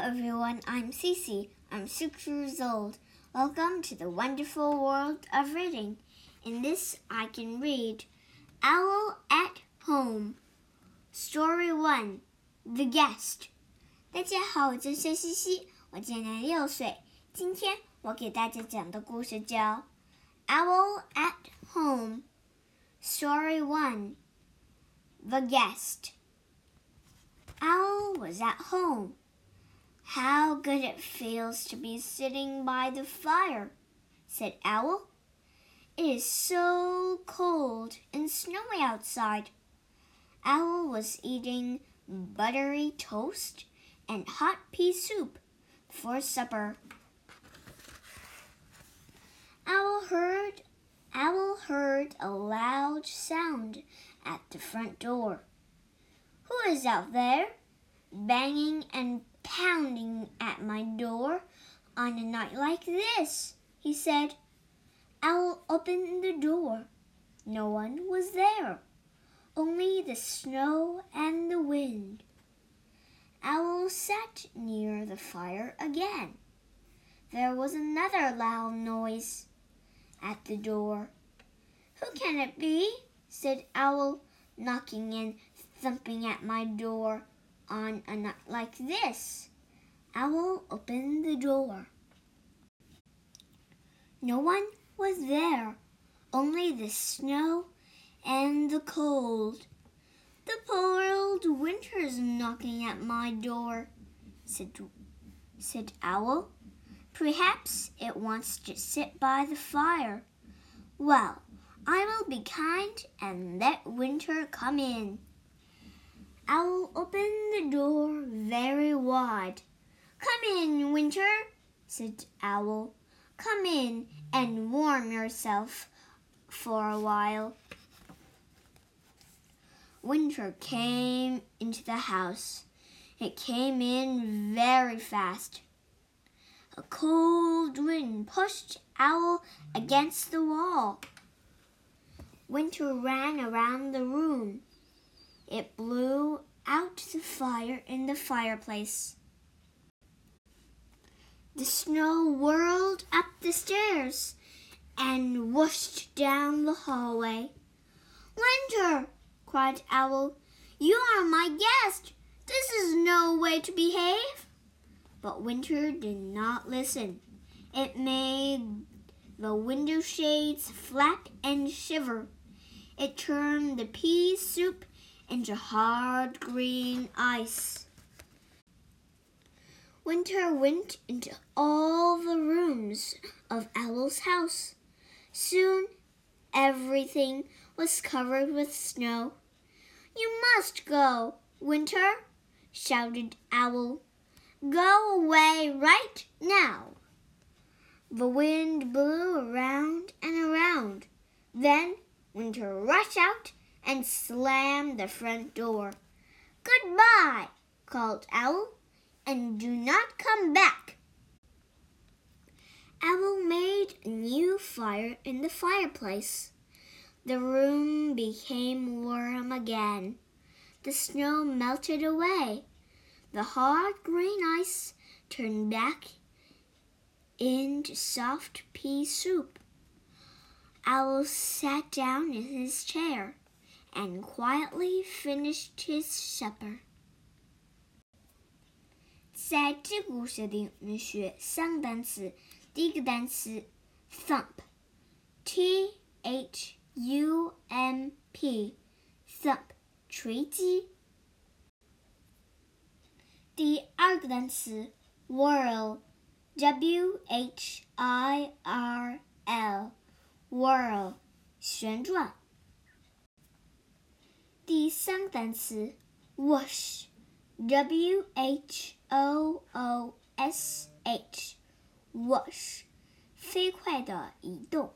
everyone, I'm Cece. I'm six years old. Welcome to the wonderful world of reading. In this, I can read Owl at Home. Story 1 The Guest. 大家好，我叫谢西西，我今年六岁。今天我给大家讲的故事叫《Owl at Home》。Story 1 The Guest. Owl was at home. How good it feels to be sitting by the fire, said Owl. It is so cold and snowy outside. Owl was eating buttery toast and hot pea soup for supper. Owl heard Owl heard a loud sound at the front door. Who is out there? Banging and pounding at my door on a night like this, he said. Owl opened the door. No one was there, only the snow and the wind. Owl sat near the fire again. There was another loud noise at the door. Who can it be? said Owl, knocking and thumping at my door on a night like this. Owl opened the door. No one was there, only the snow and the cold. The poor old winter's knocking at my door, said, said Owl. Perhaps it wants to sit by the fire. Well, I will be kind and let winter come in. Owl opened the door very wide. Come in, Winter, said Owl. Come in and warm yourself for a while. Winter came into the house. It came in very fast. A cold wind pushed Owl against the wall. Winter ran around the room. It blew out the fire in the fireplace. The snow whirled up the stairs and whooshed down the hallway. Winter, cried Owl, you are my guest. This is no way to behave. But Winter did not listen. It made the window shades flap and shiver. It turned the pea soup into hard green ice. Winter went into all the rooms of Owl's house. Soon everything was covered with snow. You must go, Winter, shouted Owl. Go away right now. The wind blew around and around. Then Winter rushed out and slammed the front door. Goodbye, called Owl, and do not come back. Owl made a new fire in the fireplace. The room became warm again. The snow melted away. The hard green ice turned back into soft pea soup. Owl sat down in his chair and quietly finished his supper. 在这个故事里，我们学三个单词。第一个单词 thump，t h u m p，thump 锤击。第二个单词 whirl，w h i r l，whirl 旋转。第三个单词，wash W H O O S H，wash，飞快的移动。